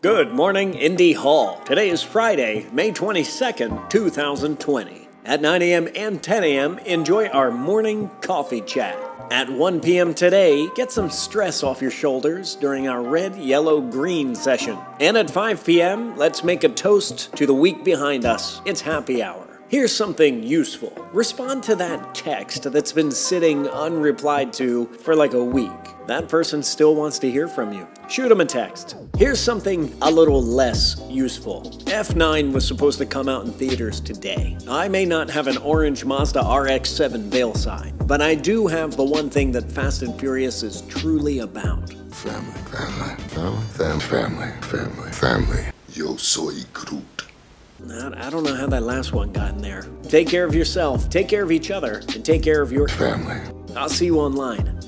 Good morning, Indy Hall. Today is Friday, May 22nd, 2020. At 9 a.m. and 10 a.m., enjoy our morning coffee chat. At 1 p.m. today, get some stress off your shoulders during our red, yellow, green session. And at 5 p.m., let's make a toast to the week behind us. It's happy hour. Here's something useful. Respond to that text that's been sitting unreplied to for like a week. That person still wants to hear from you. Shoot them a text. Here's something a little less useful. F9 was supposed to come out in theaters today. I may not have an orange Mazda RX 7 VeilSide, but I do have the one thing that Fast and Furious is truly about. Family, family, family, fam- family, family, family. Yo soy Groot. I I don't know how that last one got in there. Take care of yourself, take care of each other, and take care of your Family. I'll see you online.